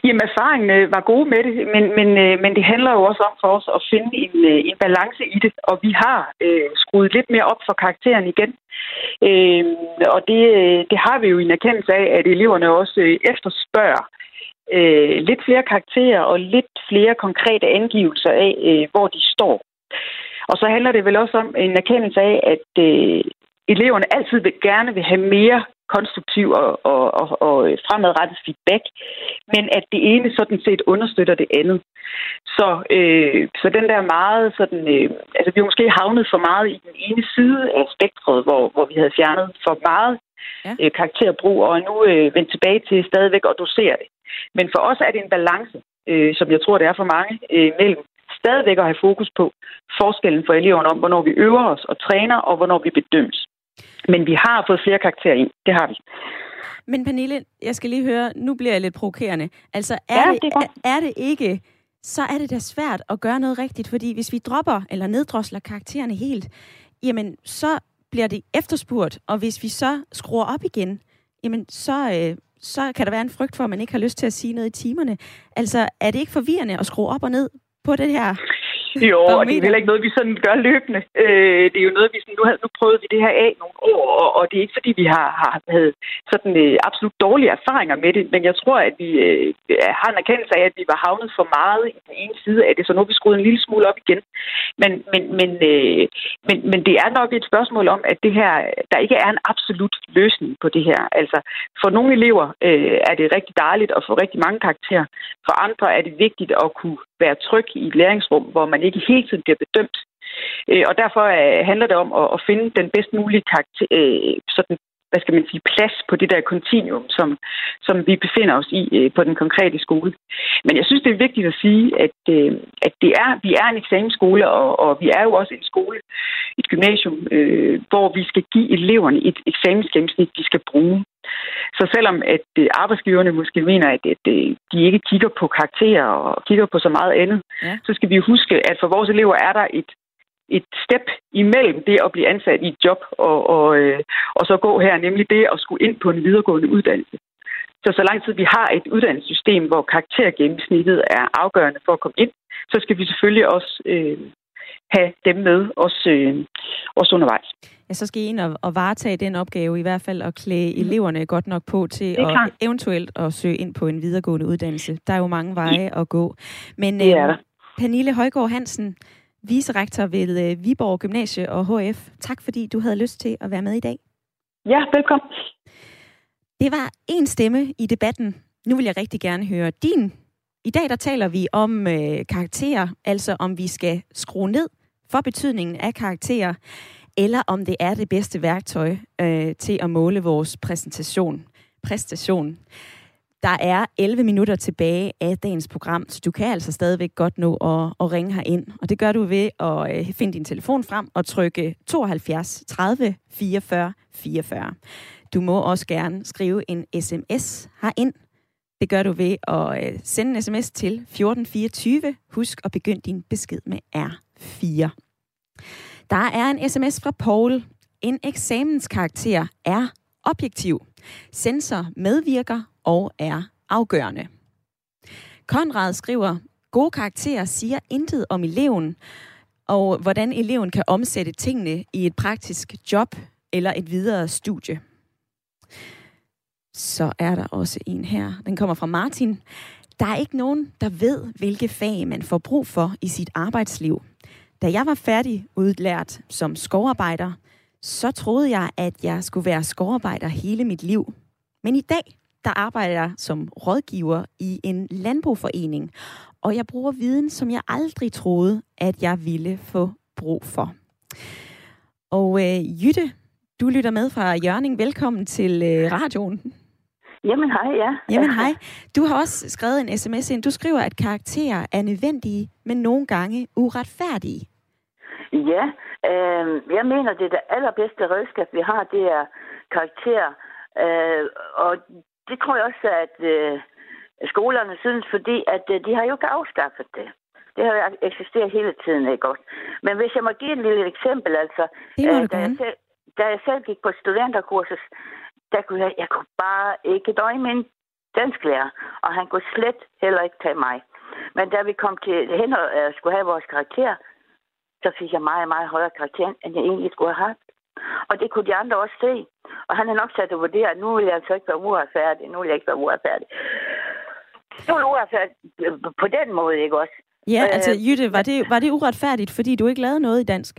Jamen, erfaringen øh, var gode med det, men, men, øh, men det handler jo også om for os at finde en, øh, en balance i det, og vi har øh, skruet lidt mere op for karakteren igen. Øh, og det, det har vi jo en erkendelse af, at eleverne også øh, efterspørger øh, lidt flere karakterer og lidt flere konkrete angivelser af, øh, hvor de står. Og så handler det vel også om en erkendelse af, at øh, eleverne altid vil, gerne vil have mere konstruktiv og, og, og, og fremadrettet feedback, men at det ene sådan set understøtter det andet. Så, øh, så den der meget sådan, øh, altså vi har måske havnet for meget i den ene side af spektret, hvor, hvor vi havde fjernet for meget ja. øh, karakterbrug, og nu øh, vendt tilbage til stadigvæk at dosere det. Men for os er det en balance, øh, som jeg tror, det er for mange, øh, mellem stadigvæk at have fokus på forskellen for eleverne om, hvornår vi øver os og træner, og hvornår vi bedømmes. Men vi har fået flere karakterer ind. Det har vi. Men Pernille, jeg skal lige høre, nu bliver jeg lidt provokerende. Altså, er, ja, det, det er, er det ikke, så er det da svært at gøre noget rigtigt, fordi hvis vi dropper eller neddrosler karaktererne helt, jamen, så bliver det efterspurgt, og hvis vi så skruer op igen, jamen, så, øh, så kan der være en frygt for, at man ikke har lyst til at sige noget i timerne. Altså, er det ikke forvirrende at skrue op og ned på det her jo, og det er heller ikke noget, vi sådan gør løbende. Øh, det er jo noget, vi sådan, nu, har, nu prøvet vi det her af nogle år, og, og det er ikke fordi, vi har, har havde sådan øh, absolut dårlige erfaringer med det, men jeg tror, at vi øh, har en erkendelse af, at vi var havnet for meget i den ene side af det, så nu har vi skruet en lille smule op igen. Men, men, men, øh, men, men det er nok et spørgsmål om, at det her, der ikke er en absolut løsning på det her. Altså, for nogle elever øh, er det rigtig dejligt at få rigtig mange karakterer. For andre er det vigtigt at kunne være tryg i et læringsrum, hvor man ikke hele tiden bliver bedømt. Øh, og derfor øh, handler det om at, finde den bedst mulige karakter, øh, sådan, hvad skal man sige, plads på det der kontinuum, som, som vi befinder os i på den konkrete skole. Men jeg synes, det er vigtigt at sige, at, at det er, vi er en eksamensskole, og, og vi er jo også en skole, et gymnasium, øh, hvor vi skal give eleverne et eksamensgennemsnit, de skal bruge. Så selvom at arbejdsgiverne måske mener, at, at de ikke kigger på karakterer og kigger på så meget andet, ja. så skal vi huske, at for vores elever er der et et step imellem det at blive ansat i et job og, og, øh, og så gå her, nemlig det at skulle ind på en videregående uddannelse. Så så lang tid vi har et uddannelsessystem, hvor karaktergennemsnittet er afgørende for at komme ind, så skal vi selvfølgelig også øh, have dem med, også, øh, også undervejs. Ja, så skal I ind og, og varetage den opgave, i hvert fald at klæde mm. eleverne godt nok på til at klart. eventuelt at søge ind på en videregående uddannelse. Der er jo mange veje ja. at gå. Men øh, Pernille Højgaard Hansen, vicerektor ved øh, Viborg Gymnasie og HF. Tak fordi du havde lyst til at være med i dag. Ja, velkommen. Det var en stemme i debatten. Nu vil jeg rigtig gerne høre din. I dag der taler vi om øh, karakterer, altså om vi skal skrue ned for betydningen af karakterer, eller om det er det bedste værktøj øh, til at måle vores præsentation, præstation. Der er 11 minutter tilbage af dagens program, så du kan altså stadigvæk godt nå at, at ringe her ind. Og det gør du ved at øh, finde din telefon frem og trykke 72 30 44 44. Du må også gerne skrive en sms herind. Det gør du ved at øh, sende en sms til 1424. Husk at begynde din besked med R4. Der er en sms fra Paul. En eksamenskarakter er objektiv. Sensor medvirker og er afgørende. Konrad skriver, gode karakterer siger intet om eleven, og hvordan eleven kan omsætte tingene i et praktisk job eller et videre studie. Så er der også en her. Den kommer fra Martin. Der er ikke nogen, der ved, hvilke fag man får brug for i sit arbejdsliv. Da jeg var færdig udlært som skovarbejder, så troede jeg, at jeg skulle være skovarbejder hele mit liv. Men i dag, der arbejder jeg som rådgiver i en landbrugforening, og jeg bruger viden, som jeg aldrig troede, at jeg ville få brug for. Og øh, Jytte, du lytter med fra Jørning. Velkommen til øh, radioen. Jamen hej, ja. Jamen hej. Du har også skrevet en sms ind. Du skriver, at karakterer er nødvendige, men nogle gange uretfærdige. Ja, øh, jeg mener, det er det allerbedste redskab, vi har, det er karakterer. Øh, og det tror jeg også, at øh, skolerne synes, fordi at øh, de har jo ikke afskaffet det. Det har jo eksisteret hele tiden, ikke også? Men hvis jeg må give et lille eksempel, altså... Det øh, da, jeg selv, da jeg selv gik på studenterkursus, der kunne jeg, jeg kunne bare ikke døje min dansklærer, og han kunne slet heller ikke tage mig. Men da vi kom til hen og uh, skulle have vores karakter, så fik jeg meget, meget højere karakter, end jeg egentlig skulle have haft. Og det kunne de andre også se. Og han er nok sat at vurdere, at nu vil jeg altså ikke være uretfærdig. Nu vil jeg ikke være uretfærdig. Det var uretfærdigt på den måde, ikke også? Ja, Øh, altså Jytte, var det, var det uretfærdigt, fordi du ikke lavede noget i dansk?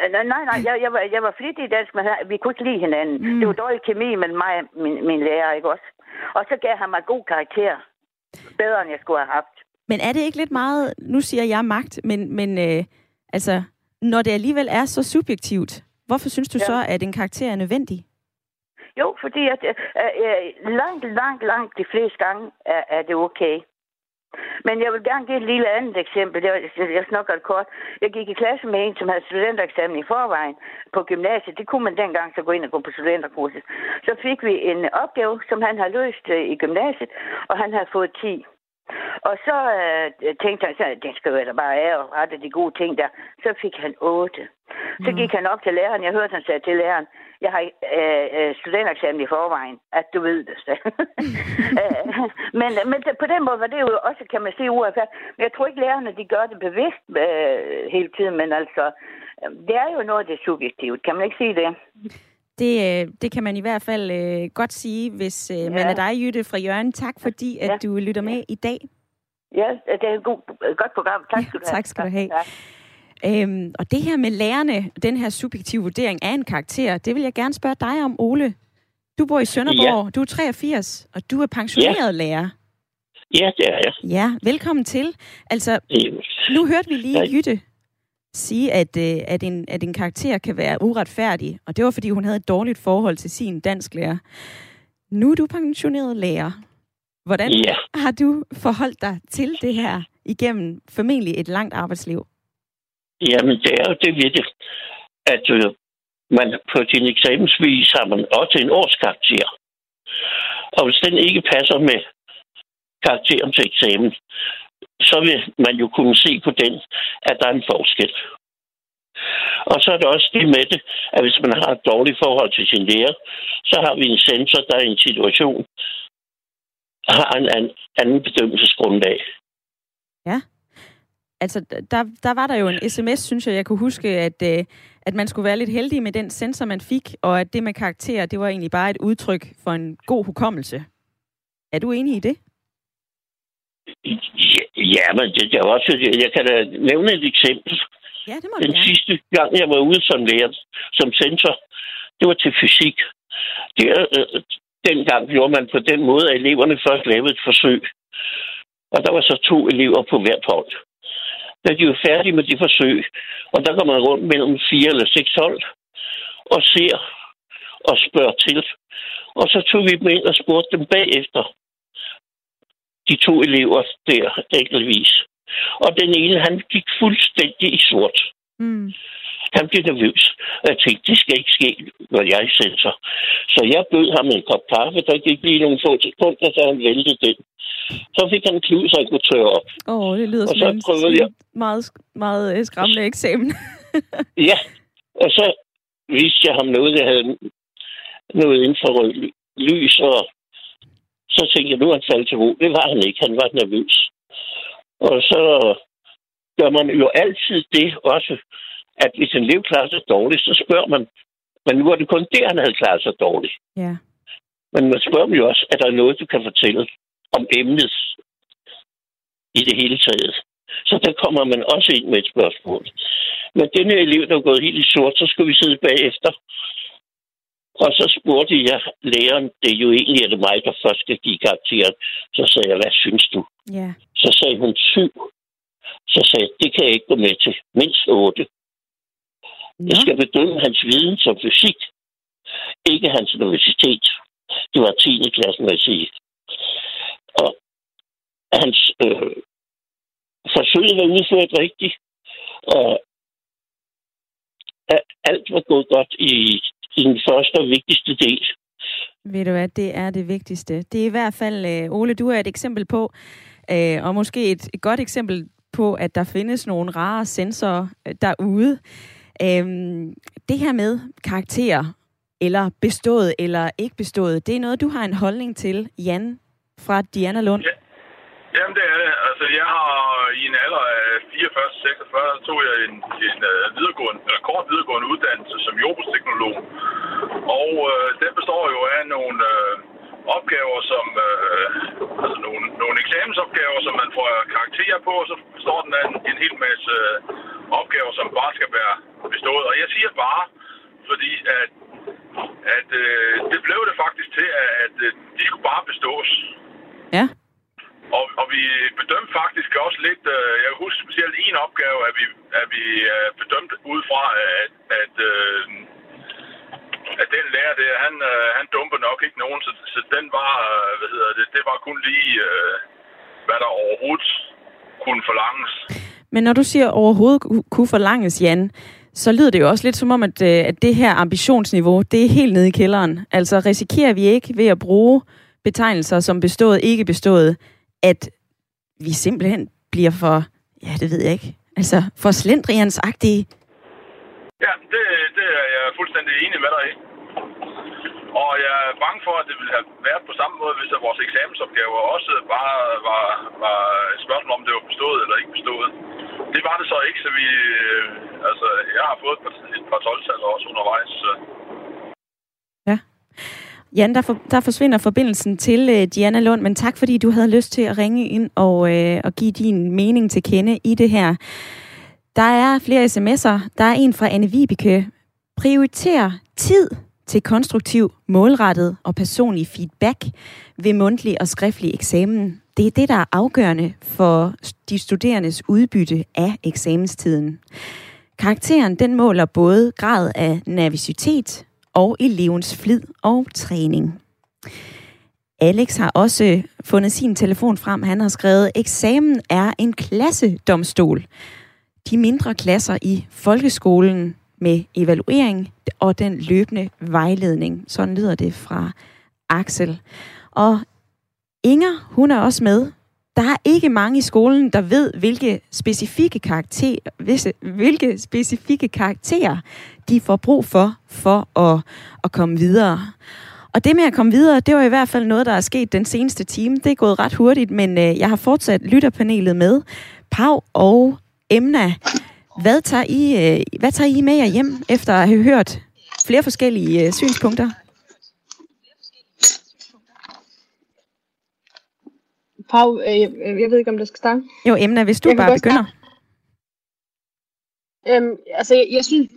Øh, Nej, nej, nej. Jeg, jeg, var, jeg var flittig i dansk, men vi kunne ikke lide hinanden. Mm. Det var dårlig kemi mellem mig og min, min lærer, ikke også? Og så gav han mig god karakter. Bedre, end jeg skulle have haft. Men er det ikke lidt meget, nu siger jeg magt, men, men øh, altså, når det alligevel er så subjektivt, hvorfor synes du Ja. så, at en karakter er nødvendig? Jo, fordi at, øh, øh, langt, langt, langt de fleste gange er, er det okay. Men jeg vil gerne give et lille andet eksempel. Jeg, jeg, jeg snakker det kort. Jeg gik i klasse med en, som havde studentereksamen i forvejen på gymnasiet. Det kunne man dengang så gå ind og gå på studenterkurset. Så fik vi en opgave, som han havde løst øh, i gymnasiet, og han havde fået 10. Og så øh, tænkte han, så, det skal da bare af og rette de gode ting der. Så fik han 8. Så gik han op til læreren. Jeg hørte, han sagde til læreren, jeg har øh, øh, studentereksamen i forvejen, at du ved det. (laughs) Øh, men, men på den måde var det jo også, kan man sige, uretfærdigt. Men jeg tror ikke, lærerne de gør det bevidst øh, hele tiden, men altså, øh, det er jo noget, det er subjektivt. Kan man ikke sige det? Det, øh, det kan man i hvert fald øh, godt sige, hvis øh, ja. man Ja. er dig, Jytte fra Jørgen. Tak fordi, at Ja. du lytter med i dag. Ja, det er et god, godt program. Tak skal du have. tak skal du have. Ja. Øhm, og det her med lærerne, den her subjektive vurdering af en karakter, det vil jeg gerne spørge dig om, Ole. Du bor i Sønderborg, ja. du er 83, og du er pensioneret ja. lærer. Ja, det er jeg. Ja, velkommen til. Altså, nu hørte vi lige Nej. Jytte sige, at, øh, at, en, at en karakter kan være uretfærdig, og det var, fordi hun havde et dårligt forhold til sin dansklærer. Nu er du pensioneret lærer. Hvordan Ja. har du forholdt dig til det her igennem formentlig et langt arbejdsliv? Jamen, det er jo det ved det, at øh, man på sin eksamensvis har man også en årskarakter. Og hvis den ikke passer med karakteren til eksamen, så vil man jo kunne se på den, at der er en forskel. Og så er der også det med det, at hvis man har et dårligt forhold til sin lærer, så har vi en sensor, der i en situation har en anden, anden bedømmelsesgrundlag. Ja. Altså, der, der var der jo en sms, synes jeg, jeg kunne huske, at, øh, at man skulle være lidt heldig med den sensor, man fik, og at det med karakterer, det var egentlig bare et udtryk for en god hukommelse. Er du enig i det? Ja, ja men det, det er også, jeg kan da nævne et eksempel. Ja, det må Den gerne. sidste gang, jeg var ude som lærer, som sensor, det var til fysik. Det, øh, dengang gjorde man på den måde, at eleverne først lavede et forsøg. Og der var så to elever på hvert hold. Da de var færdige med det forsøg, og der går man rundt mellem fire eller seks hold, og ser og spørger til. Og så tog vi dem ind og spurgte dem bagefter. De to elever der, enkeltvis. Og den ene, han gik fuldstændig i sort. Mm. Han blev nervøs. Og jeg tænkte, det skal ikke ske, når jeg sensor. Så jeg bød ham en kop kaffe. Der gik lige nogle få sekunder, så han væltede den. Så fik han en klud, så han kunne tørre op. Åh, oh, det lyder Og som så en prøvede jeg. meget, meget øh, skræmmende eksamen. (laughs) Ja, og så viste jeg ham noget, der havde noget inden for lys, og så tænkte jeg, nu er han faldet til ro. Det var han ikke, han var nervøs. Og så gør man jo altid det også, at hvis en elev klarer sig dårligt, så spørger man, men nu var det kun det, han havde klaret sig dårligt. ja. Men man spørger dem jo også, er der noget, du kan fortælle om emnet i det hele taget? Så der kommer man også ind med et spørgsmål. Men denne elev, der var gået helt i sort, så skulle vi sidde bagefter. Og så spurgte jeg læreren, det er jo egentlig er det mig, der først skal give karakteren. Så sagde jeg, hvad synes du? Ja. Så sagde hun syv. Så sagde jeg, det kan jeg ikke gå med til. Mindst otte. Nå. Jeg skal bedømme hans viden som fysik, ikke hans universitet. Det var 10. klassen, vil jeg sige. Og hans øh, forsøg var udført rigtigt, og a- alt var gået godt i, i den første og vigtigste del. Ved du hvad, det er det vigtigste. Det er i hvert fald, øh, Ole, du er et eksempel på, øh, og måske et, godt eksempel på, at der findes nogle rare sensorer øh, derude. Øhm, det her med karakterer, eller bestået eller ikke bestået, det er noget, du har en holdning til, Jan fra Diana Lund. Ja. Jamen, det er det. Altså, jeg har i en alder af 44-46, tog jeg en, en uh, videregående, eller kort videregående uddannelse som jordbrugsteknolog. Og uh, den består jo af nogle uh, opgaver, som, uh, altså nogle, nogle eksamensopgaver, som man får karakterer på, og så består den af en, en hel masse opgaver, som bare skal være bestået. Og jeg siger bare, fordi at, at uh, det blev det faktisk til, at, at uh, de skulle bare bestås. Ja. Og, og vi øh, bedømte faktisk også lidt, øh, jeg husker specielt en opgave, at vi, at vi øh, bedømte ud fra, øh, at, at, øh, at den lærer der, han, øh, han dumper nok ikke nogen, så, så den var, øh, hvad hedder det, det var kun lige, øh, hvad der overhovedet kunne forlanges. Men når du siger overhovedet kunne forlanges, Jan, så lyder det jo også lidt som om, at, øh, at det her ambitionsniveau, det er helt nede i kælderen. Altså risikerer vi ikke ved at bruge betegnelser som bestået, ikke bestået, at vi simpelthen bliver for, ja, det ved jeg ikke, altså for slendriansagtige. Ja, det, det er jeg fuldstændig enig med dig i. Og jeg er bange for, at det ville have været på samme måde, hvis at vores eksamensopgaver også bare var, var et spørgsmål om, det var bestået eller ikke bestået. Det var det så ikke, så vi... øh, Altså, jeg har fået et par, et par 12 også undervejs. Så. Jan, der, for, der forsvinder forbindelsen til øh, Diana Lund, men tak fordi du havde lyst til at ringe ind og, øh, og give din mening til kende i det her. Der er flere sms'er. Der er en fra Anne Vibeke. Prioriter tid til konstruktiv, målrettet og personlig feedback ved mundtlig og skriftlig eksamen. Det er det, der er afgørende for de studerendes udbytte af eksamenstiden. Karakteren den måler både grad af nervøsitet og elevens flid og træning. Alex har også fundet sin telefon frem. Han har skrevet, eksamen er en klassedomstol. De mindre klasser i folkeskolen med evaluering og den løbende vejledning. Sådan lyder det fra Axel. Og Inger, hun er også med. Der er ikke mange i skolen, der ved, hvilke specifikke karakterer, visse, hvilke specifikke karakterer de får brug for, for at, at komme videre. Og det med at komme videre, det var i hvert fald noget, der er sket den seneste time. Det er gået ret hurtigt, men øh, jeg har fortsat lytterpanelet med. Pau og Emna, hvad tager, I, øh, hvad tager I med jer hjem, efter at have hørt flere forskellige øh, synspunkter? Pau, øh, jeg, jeg ved ikke, om der skal starte. Jo, Emna, hvis du Jeg bare begynder. Øhm, altså, jeg, jeg synes...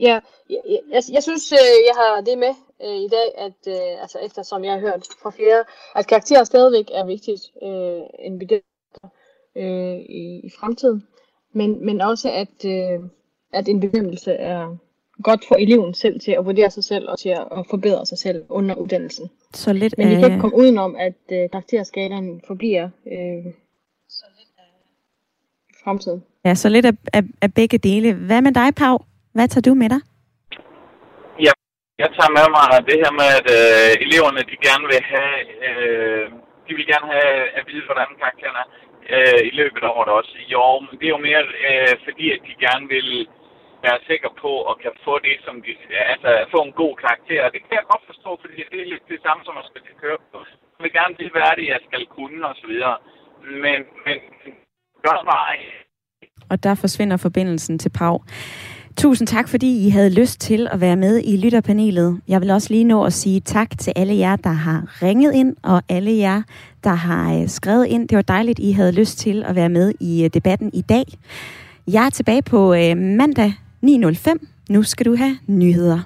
Ja, jeg, jeg, jeg synes, øh, jeg har det med øh, i dag, at øh, altså eftersom jeg har hørt fra flere, at karakterer stadigvæk er vigtigt øh, end vi øh, i, i fremtiden, men, men også at, øh, at en bedømmelse er godt for eleven selv til at vurdere sig selv og til at, forbedre sig selv under uddannelsen. Så lidt Men vi af- kan ikke komme udenom, at øh, karakterskalaen forbliver øh, i fremtiden. Ja, så lidt af, af, af begge dele. Hvad med dig, Pau? Hvad tager du med dig? Ja, jeg tager med mig det her med, at øh, eleverne de gerne vil have, øh, de vil gerne have at vide, hvordan karakteren er øh, i løbet af året også. Jo, men det er jo mere øh, fordi, at de gerne vil være sikker på og kan få det, som de, altså få en god karakter. Det kan jeg godt forstå, fordi det er lidt det samme, som at skal køre på. Jeg vil gerne blive værdig, jeg skal kunne og så videre. Men, men gør mig Og der forsvinder forbindelsen til Pau. Tusind tak, fordi I havde lyst til at være med i lytterpanelet. Jeg vil også lige nå at sige tak til alle jer, der har ringet ind, og alle jer, der har øh, skrevet ind. Det var dejligt, I havde lyst til at være med i øh, debatten i dag. Jeg er tilbage på øh, mandag 9.05. Nu skal du have nyheder.